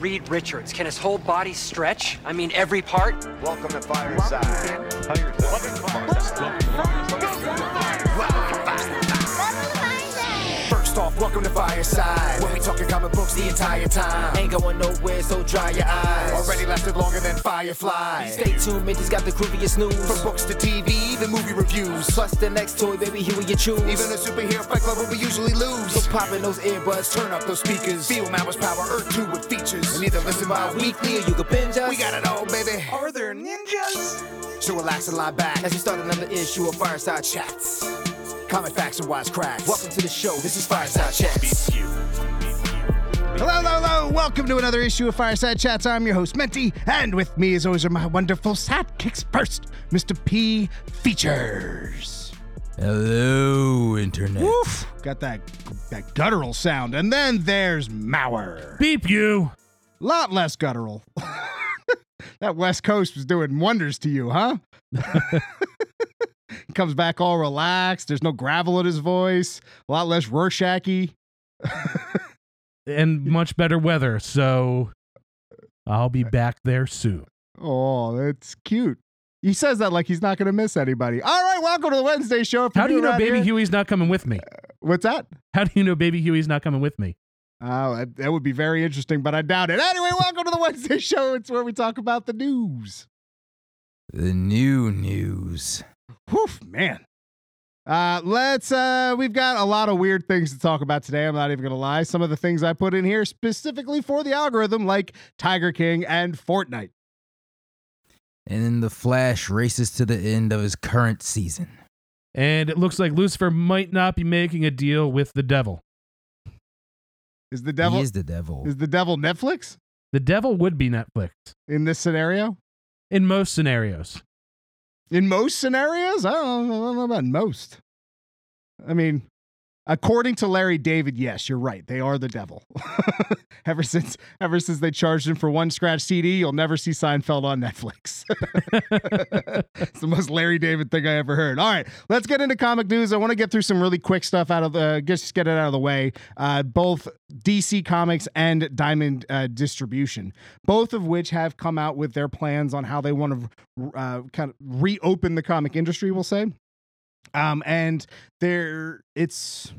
Reed Richards, can his whole body stretch? I mean, every part? Welcome to Fireside. First off, welcome to Fireside. When we talking comic books the entire time. Ain't going nowhere, so dry your eyes. Already lasted longer than Firefly. Stay tuned, Minty's got the grooviest news. From books to TV, the movie reviews. Plus the next toy, baby, here you choose. Even a superhero fight club where we usually lose. So pop in those earbuds, turn up those speakers. Feel Mama's power, Earth 2 with features. And either listen by weekly or you can binge us. We got it all, baby. Are there ninjas? So relax and lie back as we start another issue of Fireside Chats. Comic facts and wise cracks. Welcome to the show. This is Fireside Chats. Hello, hello, hello. Welcome to another issue of Fireside Chats. I'm your host, Menti, and with me, as always, are my wonderful sidekicks. First, Mr. P Features. Hello, Internet. Woof! Got that that guttural sound. And then there's Maurer. Beep you. Lot less guttural. that West Coast was doing wonders to you, huh? Comes back all relaxed. There's no gravel in his voice. A lot less Rorschach-y. And much better weather, so I'll be uh, back there soon. Oh, that's cute. He says that like he's not going to miss anybody. All right, welcome to the Wednesday show. If How do you know Baby here- Huey's not coming with me? Uh, what's that? How do you know Baby Huey's not coming with me? Oh, that, that would be very interesting, but I doubt it. Anyway, welcome to the Wednesday show. It's where we talk about the news. The new news. Whew, man. Uh, let's uh we've got a lot of weird things to talk about today. I'm not even gonna lie. Some of the things I put in here specifically for the algorithm, like Tiger King and Fortnite. And then the Flash races to the end of his current season. And it looks like Lucifer might not be making a deal with the devil. Is the devil he is, is the devil. Is the devil Netflix The devil would be Netflix in this scenario? in most scenarios. In most scenarios? I don't, I don't know about most. I mean, according to Larry David, yes, you're right. They are the devil. ever since ever since they charged him for one scratch CD, you'll never see Seinfeld on Netflix. it's the most Larry David thing I ever heard. All right, let's get into comic news. I want to get through some really quick stuff out of the just get it out of the way. Uh, both DC Comics and Diamond uh, Distribution, both of which have come out with their plans on how they want to uh, kind of reopen the comic industry. We'll say, um, and they're it's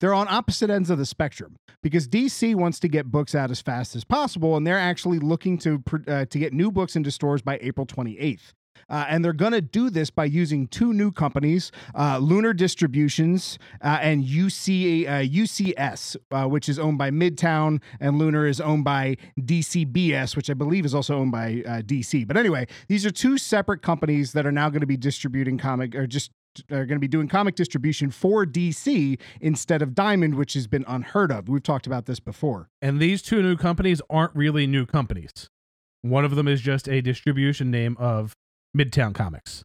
they're on opposite ends of the spectrum because DC wants to get books out as fast as possible, and they're actually looking to uh, to get new books into stores by April 28th. Uh, and they're going to do this by using two new companies, uh, Lunar Distributions uh, and UC, uh, UCS, uh, which is owned by Midtown, and Lunar is owned by DCBS, which I believe is also owned by uh, DC. But anyway, these are two separate companies that are now going to be distributing comic or just are going to be doing comic distribution for DC instead of Diamond, which has been unheard of. We've talked about this before. And these two new companies aren't really new companies. One of them is just a distribution name of Midtown Comics.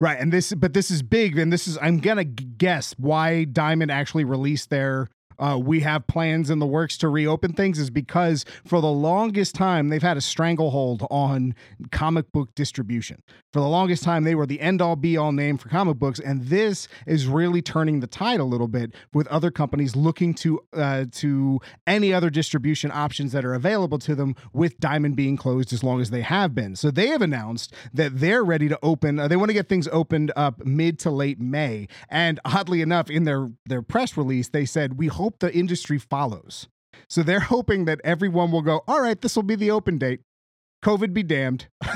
Right, and this, but this is big, and this is I'm gonna guess why Diamond actually released their. Uh, we have plans in the works to reopen things is because for the longest time they've had a stranglehold on comic book distribution. For the longest time they were the end all be all name for comic books, and this is really turning the tide a little bit with other companies looking to uh, to any other distribution options that are available to them. With Diamond being closed as long as they have been, so they have announced that they're ready to open. Uh, they want to get things opened up mid to late May, and oddly enough, in their their press release, they said we hope the industry follows. So they're hoping that everyone will go. All right, this will be the open date. COVID be damned.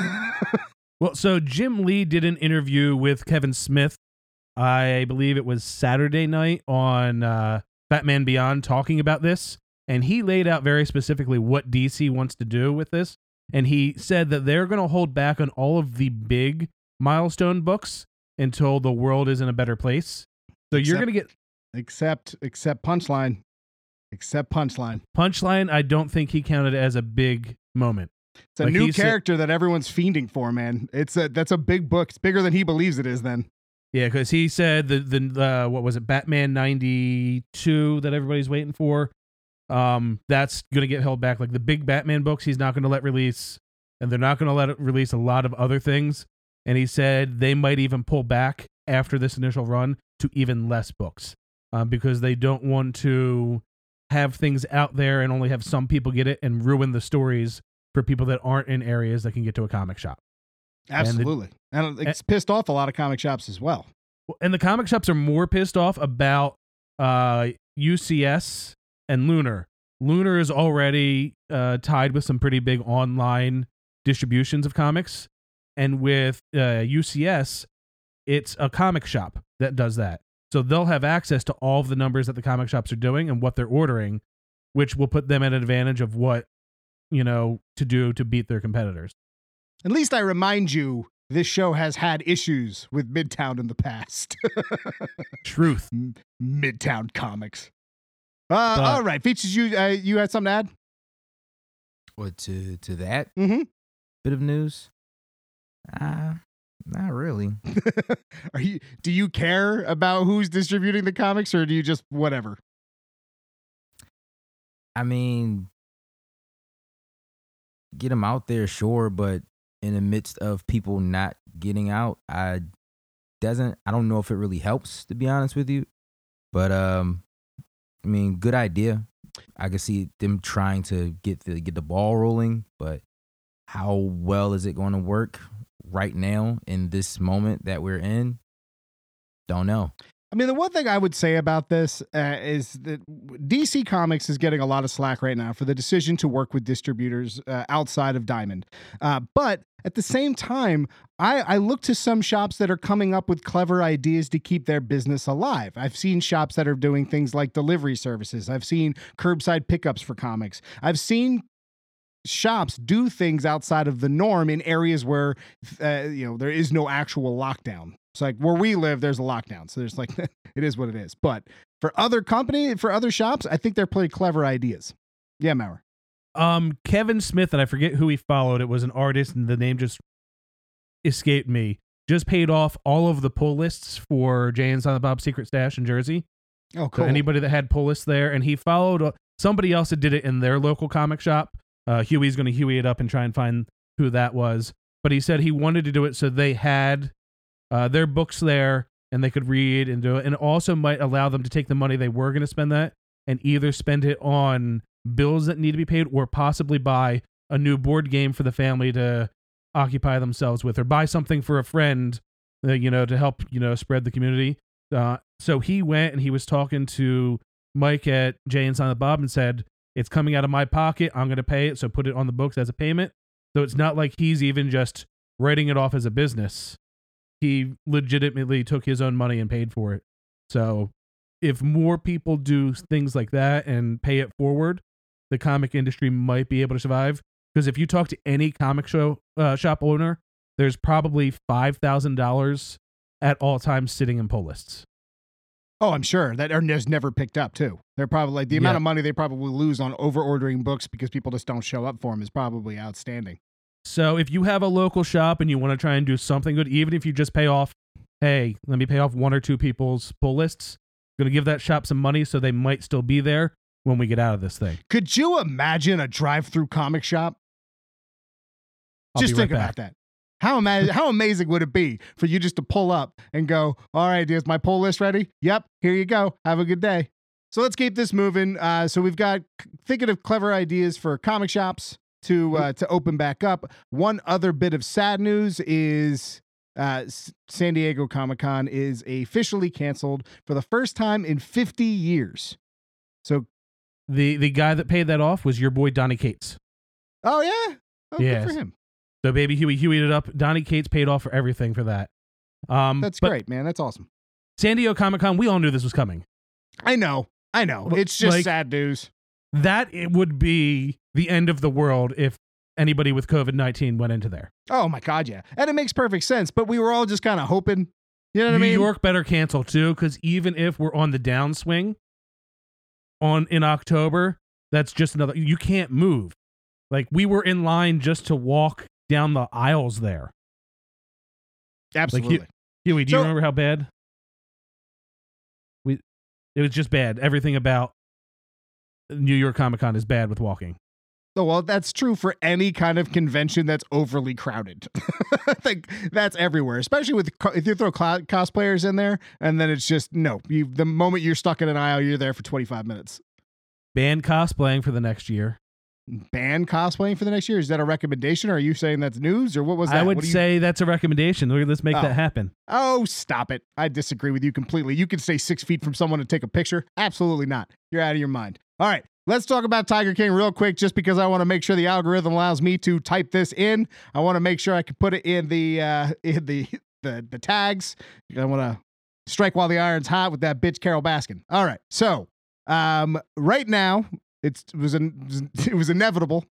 Well, so Jim Lee did an interview with Kevin Smith. I believe it was Saturday night on uh, Fatman Beyond talking about this. And he laid out very specifically what DC wants to do with this. And he said that they're going to hold back on all of the big milestone books until the world is in a better place. So you're going to get except except punchline. Except punchline. Punchline. I don't think he counted as a big moment. It's a Like new said- character that everyone's fiending for, man. It's a that's a big book. It's bigger than he believes it is. Then Yeah, because he said the the uh, what was it, Batman ninety two that everybody's waiting for. Um, that's gonna get held back. Like the big Batman books, he's not gonna let release, and they're not gonna let it release a lot of other things. And he said they might even pull back after this initial run to even less books, um, because they don't want to have things out there and only have some people get it and ruin the stories for people that aren't in areas that can get to a comic shop. And the- Absolutely. And, it's pissed off a lot of comic shops as well. Well, And the comic shops are more pissed off about uh, UCS and Lunar. Lunar is already uh, tied with some pretty big online distributions of comics. And with uh, UCS, it's a comic shop that does that. So they'll have access to all of the numbers that the comic shops are doing and what they're ordering, which will put them at an advantage of what, you know, to do to beat their competitors. At least I remind you, this show has had issues with Midtown in the past. Truth. Midtown Comics. Uh, But- all right, features. You uh, you had something to add? What to to that Mm-hmm. bit of news? Uh not really. Are you? Do you care about who's distributing the comics, or do you just whatever? I mean, get them out there, sure, but in the midst of people not getting out, I doesn't. I don't know if it really helps, to be honest with you. But um, I mean, good idea. I can see them trying to get the get the ball rolling, but how well is it going to work right now in this moment that we're in? Don't know. I mean, the one thing I would say about this uh, is that DC Comics is getting a lot of slack right now for the decision to work with distributors uh, outside of Diamond. Uh, but at the same time, I, I look to some shops that are coming up with clever ideas to keep their business alive. I've seen shops that are doing things like delivery services, I've seen curbside pickups for comics, I've seen shops do things outside of the norm in areas where uh, you know there is no actual lockdown it's like where we live there's a lockdown so there's like it is what it is but for other company for other shops i think they're pretty clever ideas yeah Maurer. Um, Kevin Smith, and I forget who he followed. It was an artist, and the name just escaped me. Just paid off all of the pull lists for Jay and Silent bob Secret Stash in Jersey. oh So anybody that had pull lists there, and he followed uh, somebody else that did it in their local comic shop. Uh, Huey's going to Huey it up and try and find who that was. But he said he wanted to do it so they had uh, their books there and they could read and do it, and also might allow them to take the money they were going to spend that and either spend it on bills that need to be paid or possibly buy a new board game for the family to occupy themselves with or buy something for a friend uh, you know to help you know spread the community uh, so he went and he was talking to mike at jay and silent bob and said it's coming out of my pocket. I'm going to pay it so put it on the books as a payment. So it's not like he's even just writing it off as a business. He legitimately took his own money and paid for it. So if more people do things like that and pay it forward the comic industry might be able to survive. Because if you talk to any comic show uh, shop owner, there's probably five thousand dollars at all times sitting in pull lists. Oh i'm sure that are just never picked up too they're probably like the amount Yeah. of money they probably lose on over ordering books because people just don't show up for them is probably outstanding So if you have a local shop and you want to try and do something good, even if you just pay off, hey, let me pay off one or two people's pull lists, going to give that shop some money so they might still be there when we get out of this thing. could you imagine a drive-through comic shop I'll just right think about that. How ama- how amazing would it be for you just to pull up and go, all right, is my pull list ready? Yep, here you go. Have a good day. So let's keep this moving. Uh, so we've got thinking of clever ideas for comic shops to uh, to open back up. One other bit of sad news is uh, San Diego Comic Con is officially canceled for the first time in 50 years. So, The the guy that paid that off was your boy Donny Cates. oh yeah, oh, good for him. So baby Huey Huey it up. Donny Cates paid off for everything for that. Um, That's great, man. That's awesome. San Diego Comic Con, we all knew this was coming. I know, I know. Well, It's just like- sad news. That it would be the end of the world if anybody with COVID nineteen went into there. Oh my god, yeah. And it makes perfect sense, but we were all just kind of hoping. You know what New I mean? New York better cancel too, because even if we're on the downswing on in October, that's just another. You can't move. Like we were in line just to walk down the aisles there. Absolutely. Huey, do So- you remember how bad? We, it was just bad. Everything about New York Comic Con is bad with walking. oh, well, that's true for any kind of convention that's overly crowded. I think that's everywhere, especially with if you throw cla cosplayers in there, and then it's just no. You the moment you're stuck in an aisle, you're there for 25 minutes. ban cosplaying for the next year. Ban cosplaying for the next year? Is that a recommendation? Or are you saying that's news, or what was that? I would you- say that's a recommendation. Let's make Oh. that happen. Oh, stop it. I disagree with you completely. You can stay six feet from someone to take a picture. Absolutely not. You're out of your mind. All right. Let's talk about Tiger King real quick, just because I want to make sure the algorithm allows me to type this in. I want to make sure I can put it in the uh, in the the the tags. I want to strike while the iron's hot with that bitch Carole Baskin. All right. So um, right now, it was an, it was inevitable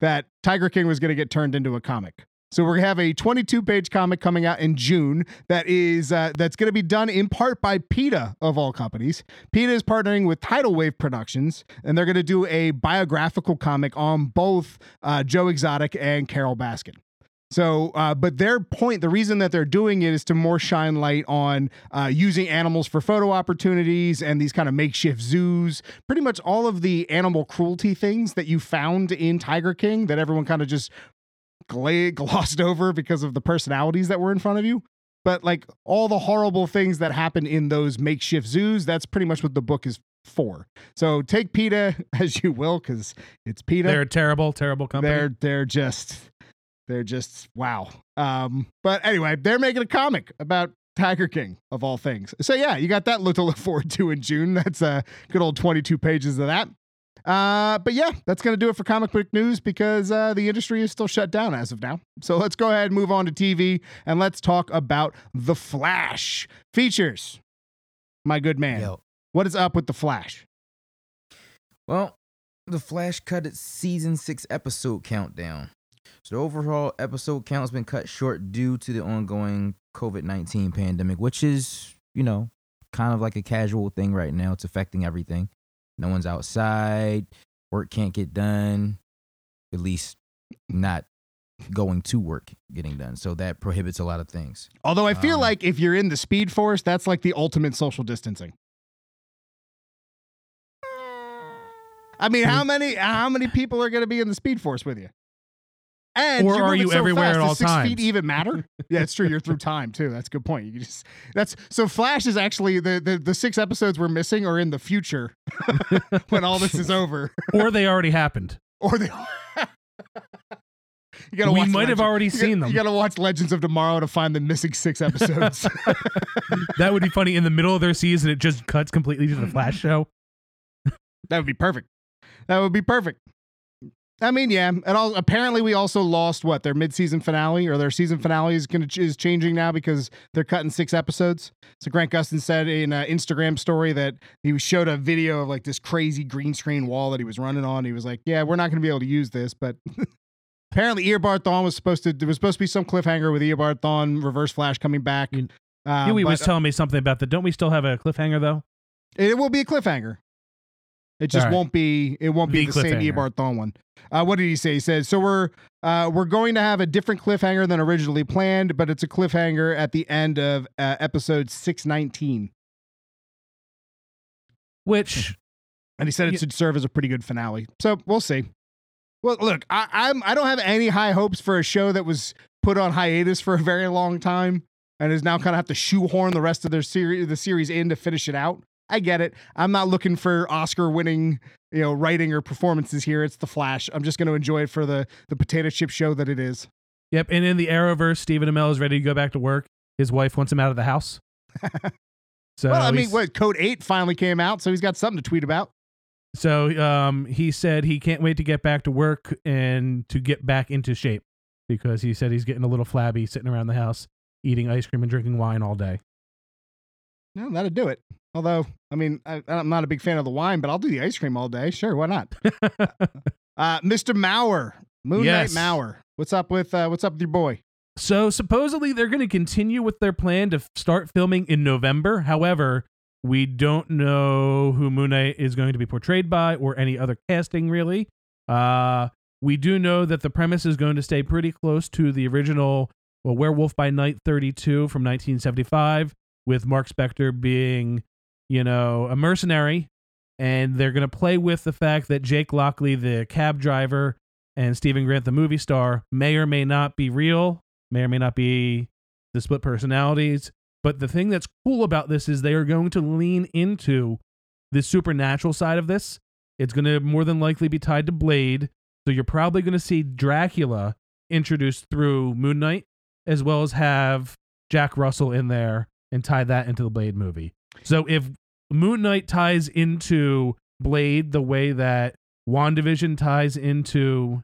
that Tiger King was going to get turned into a comic. So we're have a 22 page comic coming out in June that is uh, that's going to be done in part by PETA of all companies. PETA is partnering with Tidal Wave Productions, and they're going to do a biographical comic on both uh, Joe Exotic and Carole Baskin. So, uh, but their point, the reason that they're doing it is to more shine light on uh, using animals for photo opportunities and these kind of makeshift zoos. Pretty much all of the animal cruelty things that you found in Tiger King that everyone kind of just gla- glossed over because of the personalities that were in front of you. But like all the horrible things that happen in those makeshift zoos, that's pretty much what the book is for. So take PETA as you will, because it's PETA. They're a terrible, terrible company. They're they're just they're just wow. Um, but anyway, they're making a comic about Tiger King of all things. So yeah, you got that look to look forward to in June. That's a good old 22 pages of that. Uh, but yeah, that's gonna do it for comic book news because uh, the industry is still shut down as of now. So let's go ahead and move on to TV and let's talk about The Flash features. My good man, Yo. what is up with The Flash? Well, The Flash cut its season six episode countdown. So the overall episode count has been cut short due to the ongoing COVID 19 pandemic, which is, you know, kind of like a casual thing right now. It's affecting everything. No one's outside, work can't get done, at least not going to work getting done. So that prohibits a lot of things. Although I feel Um, like if you're in the Speed Force, that's like the ultimate social distancing. I mean, how many how many people are going to be in the Speed Force with you? And Or you're you so everywhere fast, at all six times? feet even matter? yeah, it's true. You're through time too. That's a good point. You just that's so. Flash is actually the the, the six episodes we're missing are in the future when all this is over, or they already happened. or they. You gotta We watch might have already you gotta- seen them. You gotta watch Legends of Tomorrow to find the missing six episodes. That would be funny. In the middle of their season, it just cuts completely to the Flash show. That would be perfect. That would be perfect. I mean, yeah, and all, apparently we also lost what their mid-season finale or their season finale is going to is changing now because they're cutting six episodes. So Grant Gustin said in an Instagram story that he showed a video of like this crazy green screen wall that he was running on. He was like, "Yeah, we're not going to be able to use this," but apparently Eobard Thawne was supposed to there was supposed to be some cliffhanger with Eobard Thawne Reverse Flash coming back. You- Uh, Huey but- was telling me something about that. Don't we still have a cliffhanger though? It will be a cliffhanger. It just right. won't be. It won't be Be the. Eobard Thawne one. Uh, what did he say? He said, "So we're uh, we're going to have a different cliffhanger than originally planned, but it's a cliffhanger at the end of uh, episode six nineteen. Which And he said it Yeah. should serve as a pretty good finale. So we'll see. Well, look, I, I'm I don't have any high hopes for a show that was put on hiatus for a very long time and is now kind of have to shoehorn the rest of their series the series in to finish it out. I get it. I'm not looking for Oscar winning, you know, writing or performances here. It's The Flash. I'm just going to enjoy it for the the potato chip show that it is. Yep, and in the Arrowverse, Stephen Amell is ready to go back to work. His wife wants him out of the house. So well, I mean, what Code 8 finally came out, so he's got something to tweet about. So um, he said he can't wait to get back to work and to get back into shape because he said he's getting a little flabby sitting around the house eating ice cream and drinking wine all day. No, that'd do it. Although, I mean, I, I'm not a big fan of the wine, but I'll do the ice cream all day. Sure, why not? Uh, Mr. Maurer, Moon Yes. Knight Maurer. What's up with uh, what's up with your boy? so supposedly they're going to continue with their plan to f- start filming in November. However, we don't know who Moon Knight is going to be portrayed by or any other casting really. Uh, we do know that the premise is going to stay pretty close to the original well, Werewolf by Night 32 from 1975, with Marc Spector being, you know, a mercenary. And they're going to play with the fact that Jake Lockley, the cab driver, and Steven Grant, the movie star, may or may not be real, may or may not be the split personalities. But the thing that's cool about this is they are going to lean into the supernatural side of this. It's going to more than likely be tied to Blade. So you're probably going to see Dracula introduced through Moon Knight, as well as have Jack Russell in there and tie that into the Blade movie. So if Moon Knight ties into Blade the way that WandaVision ties into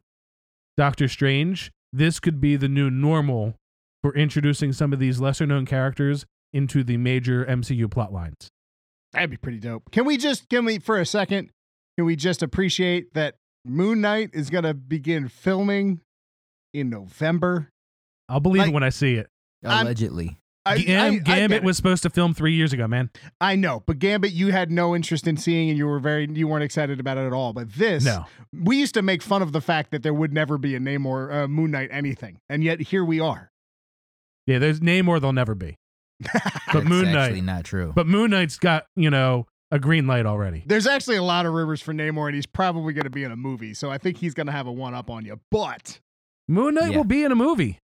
Doctor Strange, this could be the new normal for introducing some of these lesser known characters into the major MCU plot lines. That'd be pretty dope. Can we just can we for a second? Can we just appreciate that Moon Knight is gonna begin filming in November? I'll believe Like- it when I see it. I'm- Allegedly. I, Gam- I- I Gambit get was supposed to film three years ago, man. I know, but Gambit you had no interest in seeing, and you were very you weren't excited about it at all. But this, No. we used to make fun of the fact that there would never be a Namor uh, Moon Knight anything, and yet here we are. Yeah, there's Namor, there'll never be. But That's Moon actually Knight. not true. But Moon Knight's got, you know, a green light already. There's actually a lot of rumors for Namor, and he's probably going to be in a movie, so I think he's going to have a one up on you. But Moon Knight Yeah. will be in a movie.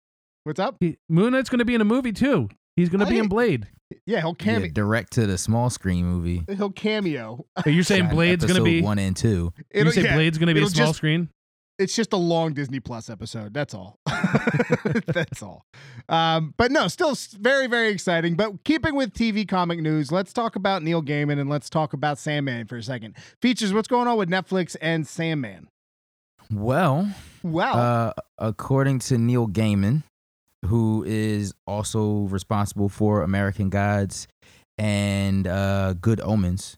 what's up? Moon Knight's going to be in a movie too. He's going to I be in Blade. Yeah, he'll yeah, cameo. direct to the small screen movie. He'll cameo. Are you saying Shot Blade's going to episode be? one and two. You It'll- say yeah, Blade's going to be a it'll small just- screen? it's just a long Disney Plus episode. That's all. That's all. Um, but no, still s- very, very exciting. But keeping with TV comic news, let's talk about Neil Gaiman and let's talk about Sandman for a second. Features, what's going on with Netflix and Sandman? Well, Wow. uh, according to Neil Gaiman, who is also responsible for American Gods and uh, Good Omens,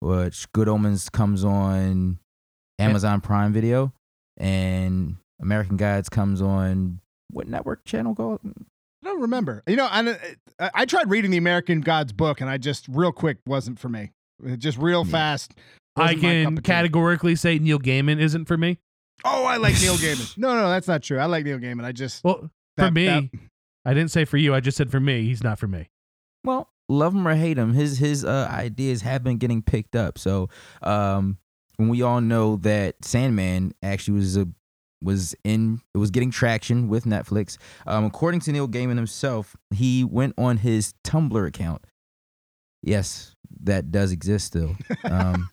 which Good Omens comes on Amazon Prime Video, and American Gods comes on what network channel called? I don't remember. You know, I, I I tried reading the American Gods book and I just real quick wasn't for me. Just real Yeah. fast. I wasn't my cup can categorically say Neil Gaiman isn't for me. Oh, I like Neil Gaiman. No, no, that's not true. I like Neil Gaiman. I just Well, for me, that- I didn't say for you. I just said for me. He's not for me. Well, love him or hate him, his his uh, ideas have been getting picked up. So, um, we all know that Sandman actually was a was in it was getting traction with Netflix. Um, according to Neil Gaiman himself, he went on his Tumblr account. Yes, that does exist still. Um,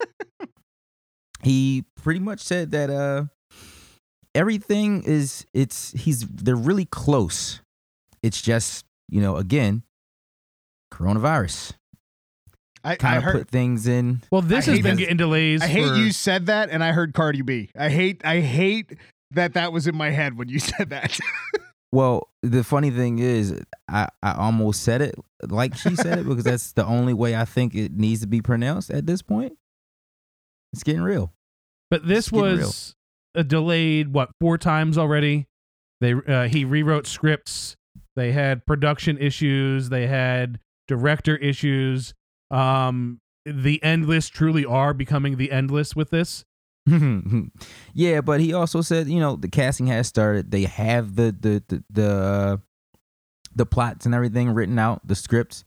he pretty much said that uh everything is it's he's they're really close. It's just you know again coronavirus I, I kind of heard. put things in. Well, this I has been getting delays. I hate for- you said that, and I heard Cardi B. I hate. I hate that that was in my head when you said that. Well, the funny thing is, I, I almost said it like she said it because that's the only way I think it needs to be pronounced at this point. It's getting real. But this It's getting was a delayed what four times already. They uh, he rewrote scripts. They had production issues. They had director issues. Um, the endless truly are becoming the endless with this. yeah, but he also said, you know, the casting has started. They have the the the the, uh, the plots and everything written out, the scripts,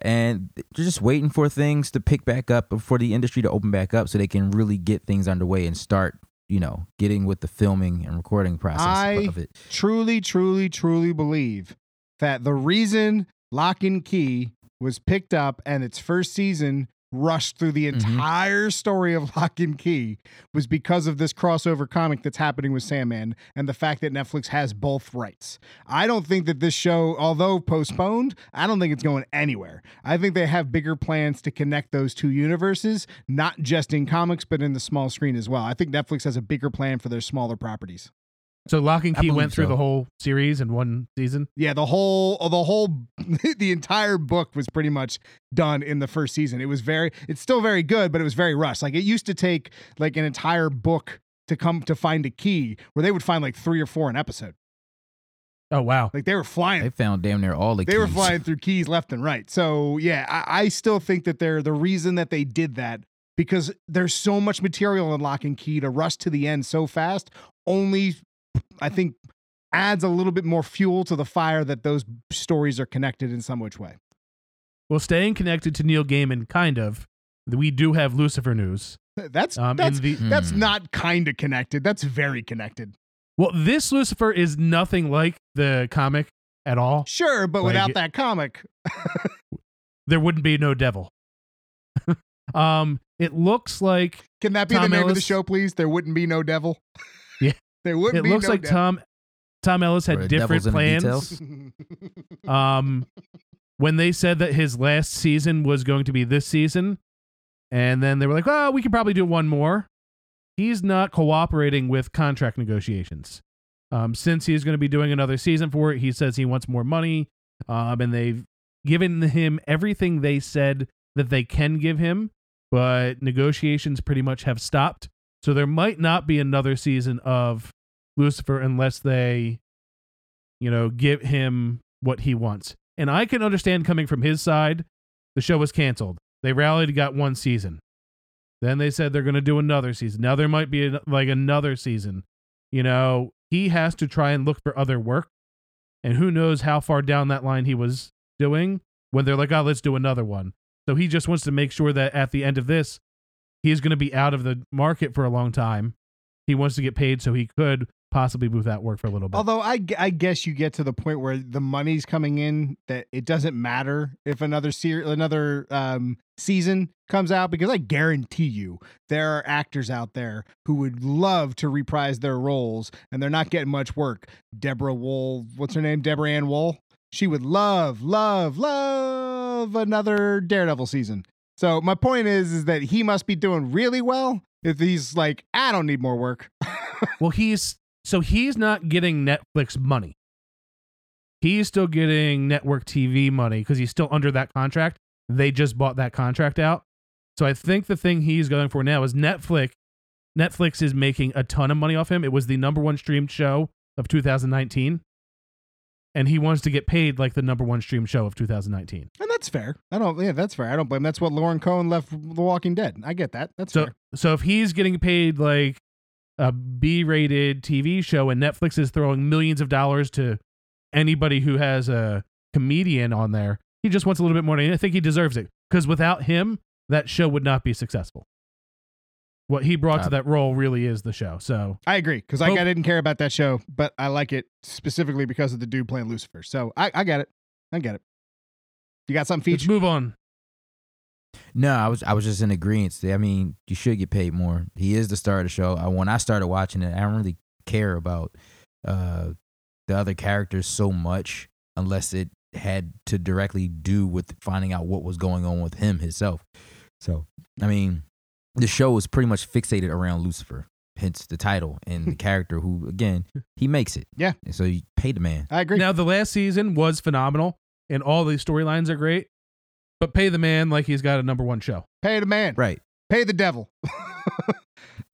and they're just waiting for things to pick back up, for the industry to open back up, so they can really get things underway and start, you know, getting with the filming and recording process I- of it. truly, truly, truly believe that the reason Locke and Key was picked up and its first season rushed through the Mhm. entire story of Locke and Key was because of this crossover comic that's happening with Sandman and the fact that Netflix has both rights. I don't think that this show, although postponed, I don't think it's going anywhere. I think they have bigger plans to connect those two universes, not just in comics, but in the small screen as well. I think Netflix has a bigger plan for their smaller properties. So Locke and Key believe went through so. the whole series in one season. Yeah, the whole the whole the entire book was pretty much done in the first season. It was very it's still very good, but it was very rushed. Like it used to take like an entire book to come to find a key where they would find like 3 or 4 an episode. Oh wow. Like they were flying They found damn near all the they were flying through keys left and right. So yeah, I, I still think that they're the reason that they did that because there's so much material in Locke and Key to rush to the end so fast. Only, I think, adds a little bit more fuel to the fire that those stories are connected in some which way. Well, staying connected to Neil Gaiman, kind of. We do have Lucifer news. That's Um, that's the that's Hmm. not kind of connected. That's very connected. well, this Lucifer is nothing like the comic at all. Sure, but Like without that comic, there wouldn't be no devil. um, it looks like Can that be Tom the name of the show, please? There wouldn't be no devil. Yeah. There wouldn't it looks no like devil. Tom Tom Ellis had different devil's in the plans. Um, when they said that his last season was going to be this season, and then they were like, "Oh, we could probably do one more." He's not cooperating with contract negotiations. Um, since he's going to be doing another season for it, he says he wants more money. Um, and they've given him everything they said that they can give him, but negotiations pretty much have stopped. So there might not be another season of Lucifer unless they, you know, give him what he wants. And I can understand coming from his side. The show was canceled. They rallied, got one season. Then they said they're going to do another season. Now there might be like another season. You know, he has to try and look for other work. And who knows how far down that line he was doing when they're like, oh, let's do another one. So he just wants to make sure that at the end of this, he's going to be out of the market for a long time. He wants to get paid so he could possibly move that work for a little bit. Although I, I guess you get to the point where the money's coming in that it doesn't matter if another ser- another um, season comes out because I guarantee you there are actors out there who would love to reprise their roles and they're not getting much work. Deborah Woll, what's her name? Deborah Ann Woll. She would love, love, love another Daredevil season. So my point is, is that he must be doing really well if he's like, I don't need more work. Well, he's so he's not getting Netflix money. He's still getting network TV money because he's still under that contract. They just bought that contract out. So I think the thing he's going for now is Netflix. Netflix is making a ton of money off him. It was the number one streamed show of 2019. And he wants to get paid like the number one streamed show of 2019. And that's fair. I don't. Yeah, that's fair. I don't blame. That's what Lauren Cohan left The Walking Dead. I get that. That's So fair. so if he's getting paid like a B-rated TV show and Netflix is throwing millions of dollars to anybody who has a comedian on there, he just wants a little bit more. And I think he deserves it because without him, that show would not be successful. What he brought to Uh, that role really is the show. So I agree because I, I didn't care about that show, but I like it specifically because of the dude playing Lucifer. So I, I get it. I get it. You got something, let's move on. No, I was I was just in agreement. I mean, you should get paid more. He is the star of the show. I, when I started watching it, I don't really care about uh, the other characters so much unless it had to directly do with finding out what was going on with him himself. So, I mean, the show was pretty much fixated around Lucifer, hence the title and the character who, again, he makes it. Yeah. And so you pay the man. I agree. Now the last season was phenomenal and all these storylines are great, but pay the man like he's got a number one show. Pay the man. Right. Pay the devil.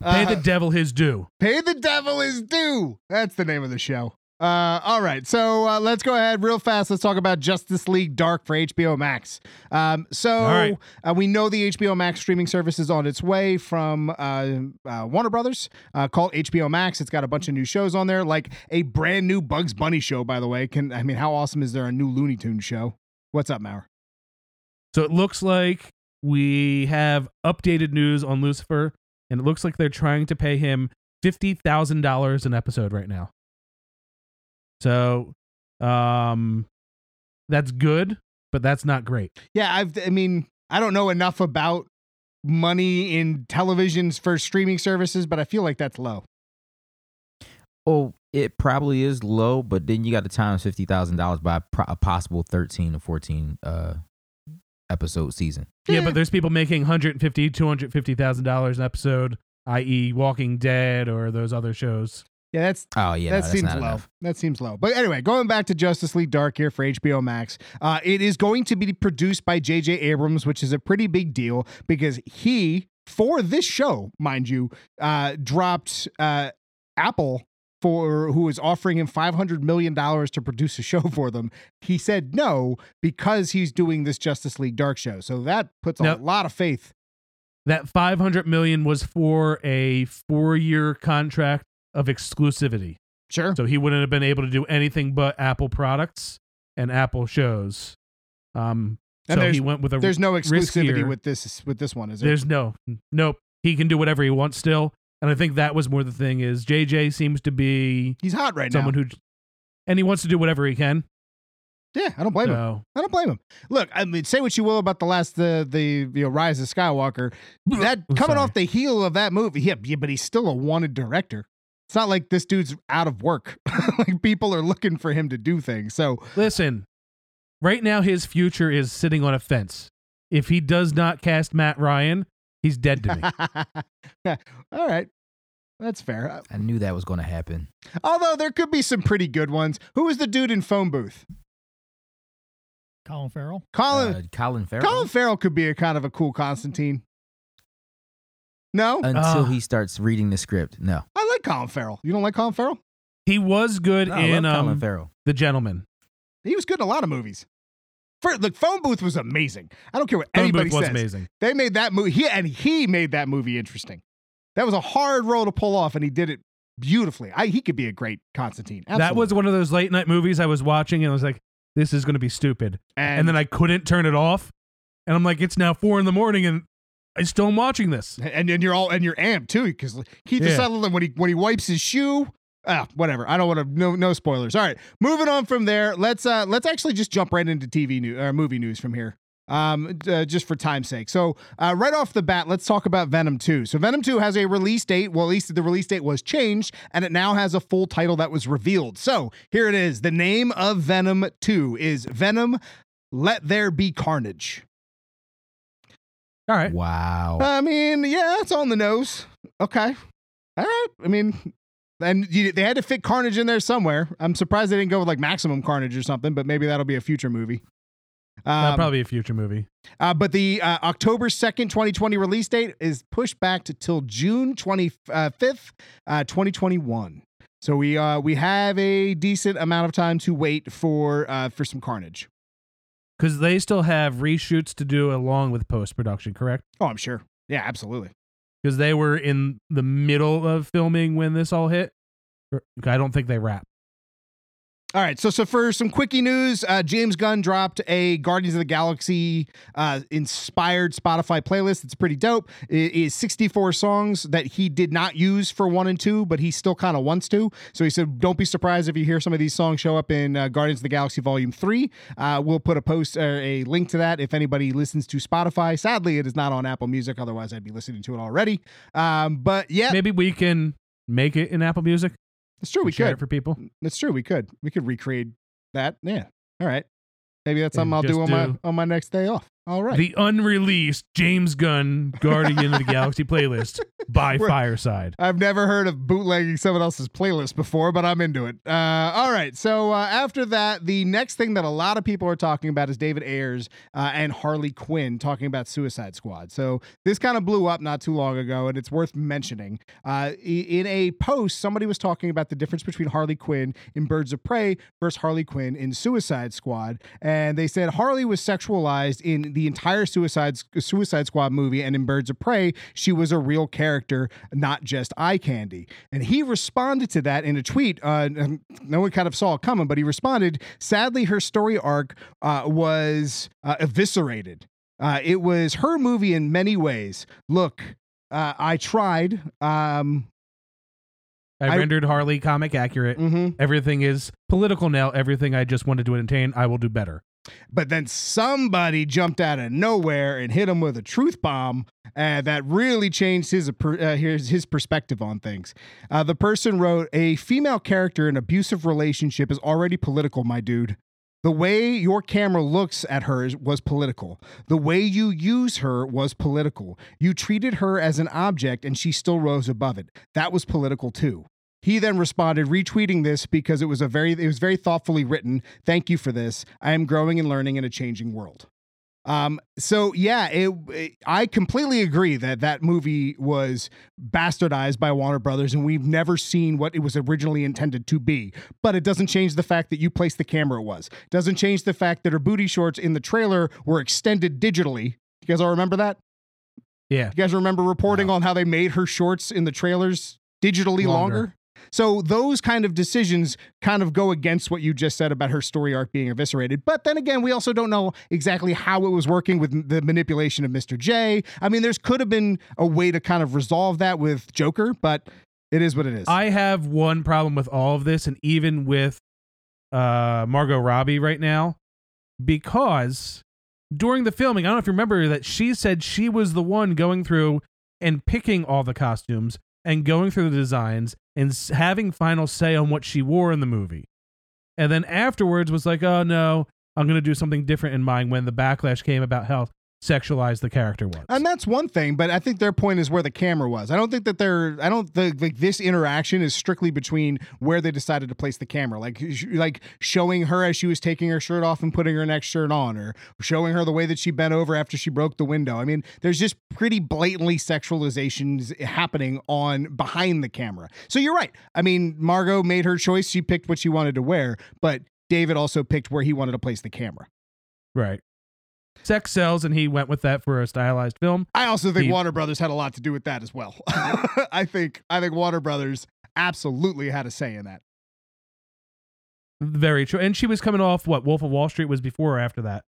Pay Uh, the devil his due. Pay the devil his due. That's the name of the show. Uh, all right, so uh, let's go ahead real fast. Let's talk about Justice League Dark for HBO Max. Um, so All right. uh, we know the HBO Max streaming service is on its way from uh, uh, Warner Brothers uh, called HBO Max. It's got a bunch of new shows on there, like a brand new Bugs Bunny show. By the way, can I mean how awesome is there a new Looney Tunes show? What's up, Maurer? So it looks like we have updated news on Lucifer, and it looks like they're trying to pay him fifty thousand dollars an episode right now. So, um, that's good, but that's not great. Yeah, I've. I mean, I don't know enough about money in televisions for streaming services, but I feel like that's low. Oh, it probably is low, but then you got to times fifty thousand dollars by a possible thirteen or fourteen uh episode season. Yeah, Yeah. but there's people making 150 250,000 dollars an episode, i.e., Walking Dead or those other shows. Yeah, that's Oh yeah, no, that that's seems low. enough. That seems low. But anyway, going back to Justice League Dark here for HBO Max, uh, it is going to be produced by J.J. Abrams, which is a pretty big deal because he, for this show, mind you, uh, dropped uh, Apple for who was offering him five hundred million dollars to produce a show for them. He said no because he's doing this Justice League Dark show. So that puts a lot of faith. That 500 million was for a 4-year contract of exclusivity. Sure. So he wouldn't have been able to do anything but Apple products and Apple shows. Um, And so he went with a. There's no exclusivity riskier- with this with this one, is there? There's no, nope. He can do whatever he wants still, and I think that was more the thing. Is JJ seems to be He's hot right someone now. Someone who, and he wants to do whatever he can. Yeah, I don't blame him. I don't blame him. Look, I mean, say what you will about the last the the you know Rise of Skywalker. That I'm coming sorry. off the heel of that movie, yeah, yeah, but he's still a wanted director. It's not like this dude's out of work. like people are looking for him to do things. So listen, right now his future is sitting on a fence. If he does not cast Matt Ryan, he's dead to me. all right, that's fair. I knew that was going to happen. Although there could be some pretty good ones. Who was the dude in phone booth? Colin Farrell. Colin. Uh, Colin Farrell. Colin Farrell could be a kind of a cool Constantine. No, Until Ah. he starts reading the script. No. I like Colin Farrell. You don't like Colin Farrell? He was good No, I in love Colin um, Farrell. The Gentleman. He was good in a lot of movies. For, look, phone booth was amazing. I don't care what Phone anybody Booth was says. amazing. They made that movie. He and he made that movie interesting. That was a hard role to pull off, and he did it beautifully. I, he could be a great Constantine. That was one of those late night movies I was watching and I was like, this is going to be stupid. and, And then I couldn't turn it off. And I'm like, it's now four in the morning and I still am watching this. and and you're all and you're amped too because Kiefer Yeah. Sutherland when he when he wipes his shoe. Ah, whatever. I don't want to. No, no spoilers. All right, moving on from there. Let's uh, let's actually just jump right into TV news or movie news from here. Um, uh, just for time's sake. So, uh, right off the bat, let's talk about Venom 2. So, Venom 2 has a release date. Well, at least the release date was changed, and it now has a full title that was revealed. So, here it is. The name of Venom 2 is Venom Let There Be Carnage. All right. Wow. I mean, yeah, it's on the nose. Okay. All right. I mean, and you, they had to fit Carnage in there somewhere. I'm surprised they didn't go with like Maximum Carnage or something, but maybe that'll be a future movie. That'll Um, probably be a future movie. uh, but the uh, October 2nd, 2020 release date is pushed back to till June 25th, uh, 2021. So we uh, we have a decent amount of time to wait for uh, for some Carnage. Because they still have reshoots to do along with post production, correct? Oh, I'm sure. Yeah, absolutely. Because they were in the middle of filming when this all hit. I don't think they wrapped. All right, so so for some quickie news, uh, James Gunn dropped a Guardians of the Galaxy uh, inspired Spotify playlist. It's pretty dope. It is 64 songs that he did not use for one and two, but he still kind of wants to. So he said, "Don't be surprised if you hear some of these songs show up in uh, Guardians of the Galaxy Volume Three. Uh, we'll put a post a link to that if anybody listens to Spotify. Sadly, it is not on Apple Music. Otherwise, I'd be listening to it already. Um, but yeah, Maybe we can make it in Apple Music. It's true. We could. for people. It's true. We could. We could recreate that. Yeah. All right. Maybe that's Yeah, something I'll do on my on my next day off. All right. The unreleased James Gunn Guardian of the Galaxy playlist by We're- Fireside. I've never heard of bootlegging someone else's playlist before, but I'm into it. Uh, all right. So uh, after that, the next thing that a lot of people are talking about is David Ayers uh, and Harley Quinn talking about Suicide Squad. So this kind of blew up not too long ago, and it's worth mentioning. Uh, in a post, somebody was talking about the difference between Harley Quinn in Birds of Prey versus Harley Quinn in Suicide Squad, and they said Harley was sexualized in the entire Suicide Suicide Squad movie, and in Birds of Prey, she was a real character, not just eye candy. And he responded to that in a tweet. Uh, no one kind of saw it coming, but he responded. Sadly, her story arc uh, was uh, eviscerated. Uh, it was her movie in many ways. Look, uh, I tried. Um, I, I- rendered Harley comic accurate. mhm. Everything is political now. Everything I just wanted to entertain, I will do better. But then somebody jumped out of nowhere and hit him with a truth bomb uh, that really changed his uh, his, his perspective on things. Uh, the person wrote, "A female character in abusive relationship is already political, my dude." The way your camera looks at her was political. The way you use her was political. You treated her as an object and she still rose above it. That was political too. He then responded, retweeting this because it was a very it was very thoughtfully written. Thank you for this. I am growing and learning in a changing world. Um, so yeah, it, it- I completely agree that that movie was bastardized by Warner Brothers, and we've never seen what it was originally intended to be. But it doesn't change the fact that you placed the camera it was. Doesn't change the fact that her booty shorts in the trailer were extended digitally. You guys all remember that? Yeah. You guys remember reporting on how they made her shorts in the trailers digitally longer? Longer. So those kind of decisions kind of go against what you just said about her story arc being eviscerated. But then again, we also don't know exactly how it was working with the manipulation of Mr. J. I mean, there's could have been a way to kind of resolve that with Joker, but it is what it is. I have one problem with all of this, and even with uh, Margot Robbie right now, because during the filming, I don't know if you remember that she said she was the one going through and picking all the costumes and going through the designs and having final say on what she wore in the movie. And then afterwards was like, oh no, I'm going to do something different in mine when the backlash came about how sexualized the character was. And that's one thing, but I think their point is where the camera was. I don't think that they're. I don't think like this interaction is strictly between where they decided to place the camera, like sh- like showing her as she was taking her shirt off and putting her next shirt on, or showing her the way that she bent over after she broke the window. I mean, there's just pretty blatantly sexualizations happening on behind the camera. So you're right. I mean, Margot made her choice. She picked what she wanted to wear, but David also picked where he wanted to place the camera. right. Sex sells, and he went with that for a stylized film. I also think He- Warner Brothers had a lot to do with that as well. I think I think Warner Brothers absolutely had a say in that. Very true. And she was coming off what Wolf of Wall Street was before or after that.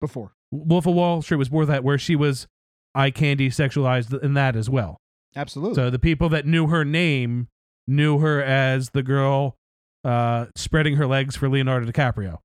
Before, Wolf of Wall Street was before that, where she was eye candy sexualized in that as well. absolutely. So the people that knew her name knew her as the girl uh, spreading her legs for Leonardo DiCaprio.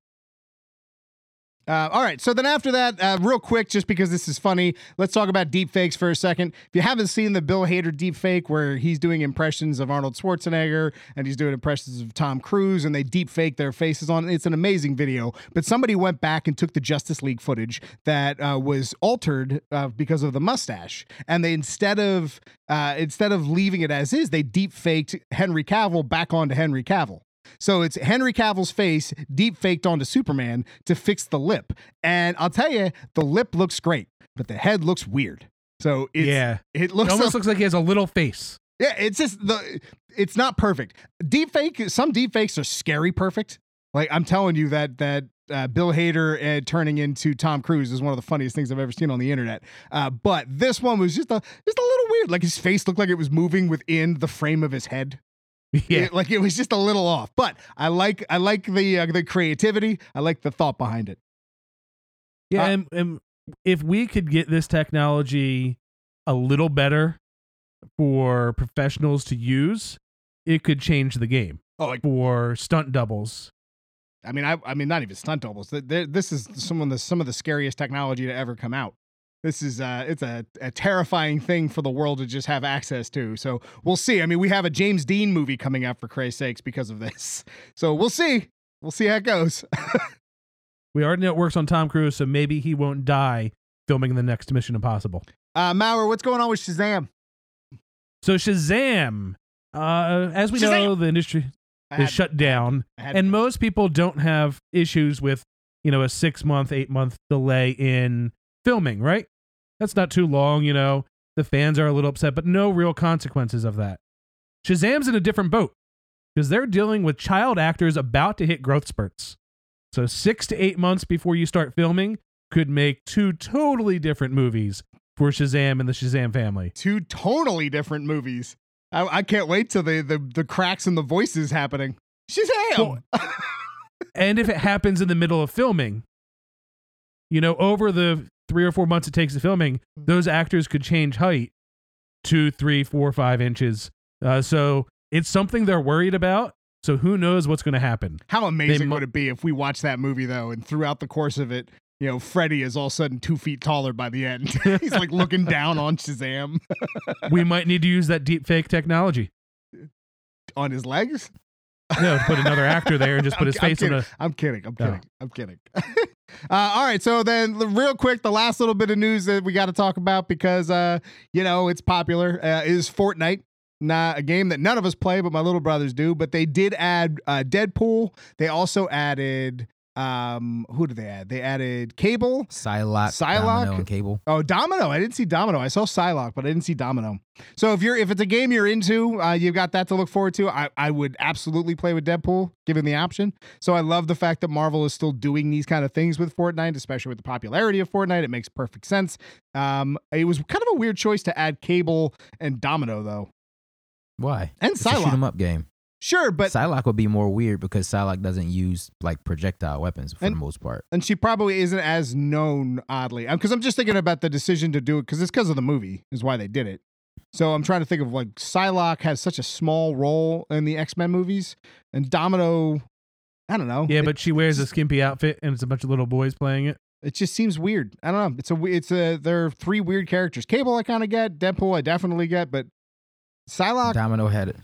Uh, all right. So then after that, uh, real quick, just because this is funny, let's talk about deep fakes for a second. If you haven't seen the Bill Hader deep fake where he's doing impressions of Arnold Schwarzenegger and he's doing impressions of Tom Cruise and they deep fake their faces on it, it's an amazing video. But somebody went back and took the Justice League footage that uh, was altered uh, because of the mustache, and they instead of uh, instead of leaving it as is, they deep faked Henry Cavill back onto Henry Cavill. So it's Henry Cavill's face deep faked onto Superman to fix the lip. And I'll tell you, the lip looks great, but the head looks weird. So it's, yeah. it It looks almost so- looks like he has a little face. yeah, it's just the it's not perfect. Deep fake, some deep fakes are scary perfect. Like I'm telling you that that uh, Bill Hader uh, turning into Tom Cruise is one of the funniest things I've ever seen on the internet. Uh, but this one was just a just a little weird. Like his face looked like it was moving within the frame of his head. Yeah. It- like it was just a little off. But I like I like the uh, the creativity. I like the thought behind it. Yeah, Uh, and, and if we could get this technology a little better for professionals to use, it could change the game Oh, like for stunt doubles. I mean, I, I mean, not even stunt doubles. This is some of the some of the scariest technology to ever come out. This is uh, it's a, a terrifying thing for the world to just have access to. So we'll see. I mean, we have a James Dean movie coming out for Christ's sakes because of this. So we'll see. We'll see how it goes. We already know it works on Tom Cruise, so maybe he won't die filming the next Mission Impossible. Uh, Maurer, what's going on with Shazam? So Shazam, uh, as we Shazam! know, the industry is shut down, and most people don't have issues with you know a six month, eight month delay in filming. Right? That's not too long. You know, the fans are a little upset, but no real consequences of that. Shazam's in a different boat because they're dealing with child actors about to hit growth spurts. So six to eight months before you start filming could make two totally different movies for Shazam and the Shazam family. two totally different movies. I, I can't wait till the, the the cracks in the voices happening. Shazam! and if it happens in the middle of filming, you know, over the three or four months it takes to filming, those actors could change height two, three, four, five inches. Uh, so it's something they're worried about. So who knows what's going to happen? How amazing would it be if we watched that movie though, and throughout the course of it, you know, Freddy is all of a sudden two feet taller by the end. He's like looking down on Shazam we might need to use that deep fake technology. on his legs. No, put another actor there and just put his I'm face on kidding. a. I'm kidding. I'm kidding. I'm kidding. Uh, all right. So then, real quick, the last little bit of news that we got to talk about because uh, you know it's popular uh, is Fortnite. Not a game that none of us play, but my little brothers do. But they did add uh, Deadpool. They also added um, who did they add? They added Cable. Psylocke, Psylocke? Domino, and Cable. Oh, Domino. I didn't see Domino. I saw Psylocke, but I didn't see Domino. So if you're if it's a game you're into, uh, you've got that to look forward to. I, I would absolutely play with Deadpool, given the option. So I love the fact that Marvel is still doing these kind of things with Fortnite, especially with the popularity of Fortnite. It makes perfect sense. Um, it was kind of a weird choice to add Cable and Domino though, Why? and It's a shoot 'em up game. Sure, but Psylocke would be more weird because Psylocke doesn't use like projectile weapons for And- the most part. and she probably isn't as known oddly um, because i'm just thinking about the decision to do it because it's because of the movie is why they did it so i'm trying to think of like psylocke has such a small role in the x-men movies and domino I don't know. Yeah, It- but she wears a skimpy outfit and it's a bunch of little boys playing it. it just seems weird. I don't know. It's a it's a there are three weird characters. Cable I kind of get. Deadpool I definitely get, but Psylocke. Domino had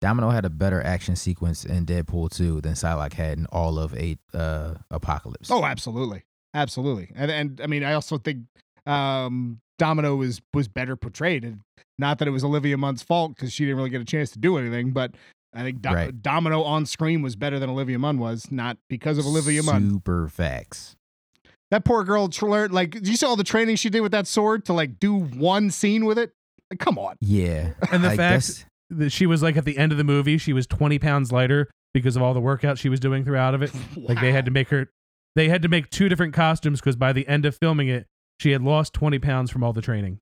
Domino had a better action sequence in Deadpool 2 than Psylocke had in all of eight uh Apocalypse. Oh, absolutely, absolutely. And and I mean, I also think um, Domino was was better portrayed, and not that it was Olivia Munn's fault because she didn't really get a chance to do anything, but. I think Do- Right. Domino on screen was better than Olivia Munn was, not because of Olivia Munn. Super facts. That poor girl, tr- like, you saw all the training she did with that sword to like do one scene with it. Like, come on. Yeah. And the Like, fact that's- that she was like at the end of the movie, she was 20 pounds lighter because of all the workout she was doing throughout of it. Like they had to make her, they had to make two different costumes because by the end of filming it, she had lost 20 pounds from all the training.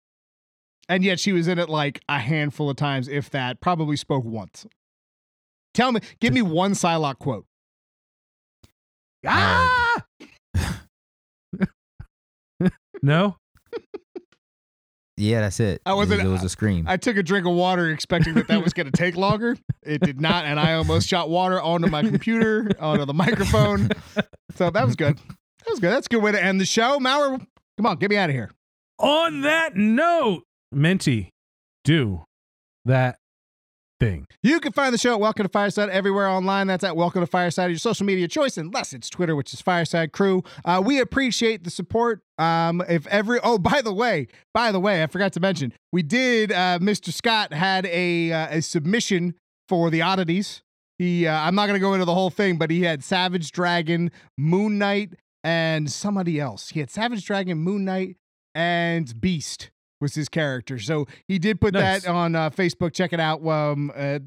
and yet she was in it like a handful of times, if that. Probably spoke once. Tell me, give me one Psylocke quote. Ah! no? Yeah, that's it. I wasn't- It was a scream. I took a drink of water expecting that that was going to take longer. It did not, and I almost shot water onto my computer, onto the microphone. So that was good. That was good. That's a good way to end the show. Maurer, come on, get me out of here. On that note, Menti, do that thing. You can find the show at Welcome to Fireside everywhere online. That's at Welcome to Fireside, your social media choice, unless it's Twitter, which is Fireside Crew. Uh, we appreciate the support. Um, if every oh, by the way, by the way, I forgot to mention, we did. Uh, Mr. Scott had a uh, a submission for the oddities. He, uh, I'm not gonna go into the whole thing, but he had Savage Dragon, Moon Knight, and somebody else. He had Savage Dragon, Moon Knight, and Beast was his character. So he did put Nice. that on uh, Facebook. Check it out. Um, uh,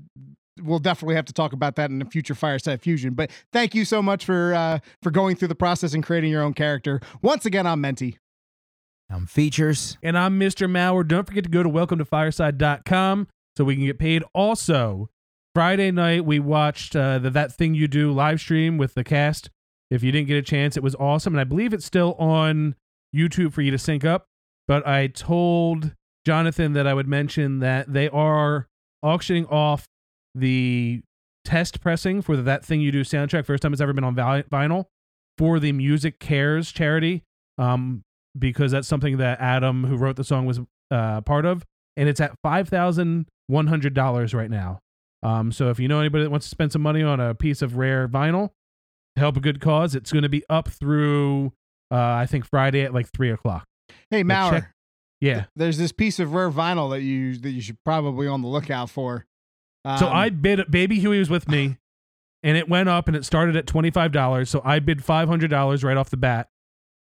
we'll definitely have to talk about that in the future Fireside Fusion. But thank you so much for uh, for going through the process and creating your own character. Once again, I'm Menti. I'm features. And I'm Mr. Maurer. Don't forget to go to welcome to fireside.com so we can get paid. Also, Friday night we watched uh, the That Thing You Do live stream with the cast. If you didn't get a chance, it was awesome. And I believe it's still on YouTube for you to sync up. But I told Jonathan that I would mention that they are auctioning off the test pressing for the That Thing You Do soundtrack. First time it's ever been on vinyl for the MusiCares charity. Um, because that's something that Adam, who wrote the song, was uh, part of, and it's at five thousand one hundred dollars right now. Um, so if you know anybody that wants to spend some money on a piece of rare vinyl to help a good cause, it's going to be up through uh, I think Friday at like three o'clock. Hey, But Maurer. check- Yeah. There's this piece of rare vinyl that you that you should probably on the lookout for. so Um, I bid. Baby Huey was with me, and it went up, and it started at twenty five dollars. So I bid five hundred dollars right off the bat.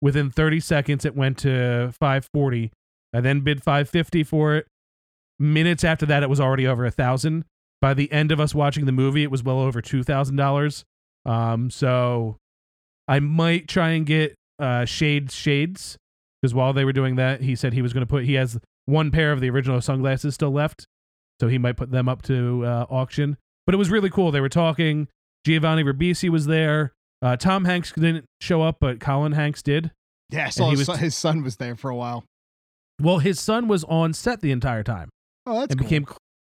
Within thirty seconds, it went to five forty. I then bid five fifty for it. Minutes after that, it was already over a thousand. By the end of us watching the movie, it was well over two thousand dollars. Um, so I might try and get uh shades shades because while they were doing that, he said he was going to put. He has one pair of the original sunglasses still left, so he might put them up to uh, auction. But it was really cool. They were talking. Giovanni Ribisi was there. Uh, Tom Hanks didn't show up, but Colin Hanks did. yeah, so his, son, his son was there for a while. Well, his son was on set the entire time Oh, that's and cool. became.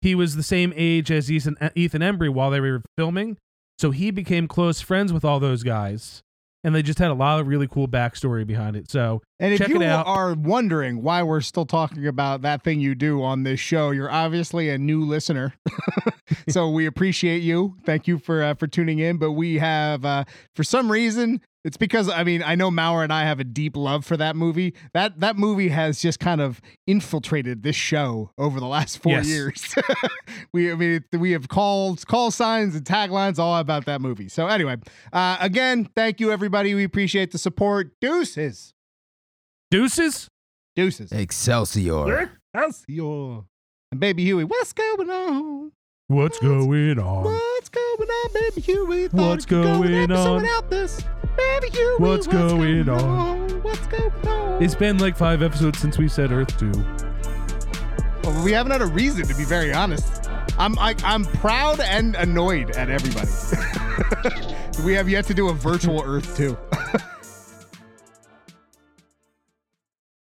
He was the same age as Ethan, Ethan Embry while they were filming, so he became close friends with all those guys, and they just had a lot of really cool backstory behind it. So And if you are wondering why we're still talking about that thing you do on this show, you're obviously a new listener. so we appreciate you. Thank you for uh, for tuning in. But we have, uh, for some reason, it's because I mean I know Maurer and I have a deep love for that movie. That that movie has just kind of infiltrated this show over the last four Yes. years. we I mean we have calls, call signs, and taglines all about that movie. So anyway, uh, again, thank you everybody. We appreciate the support. Deuces. deuces. Deuces. Excelsior. Excelsior. And baby Huey, what's going on? What's going on? What's going on, baby Huey? Thought What's it could go an going on? Without this, baby Huey. What's going on? What's going on? It's been like five episodes since we said Earth two. Well, we haven't had a reason to be very honest. I'm I, I'm proud and annoyed at everybody. we have yet to do a virtual Earth too.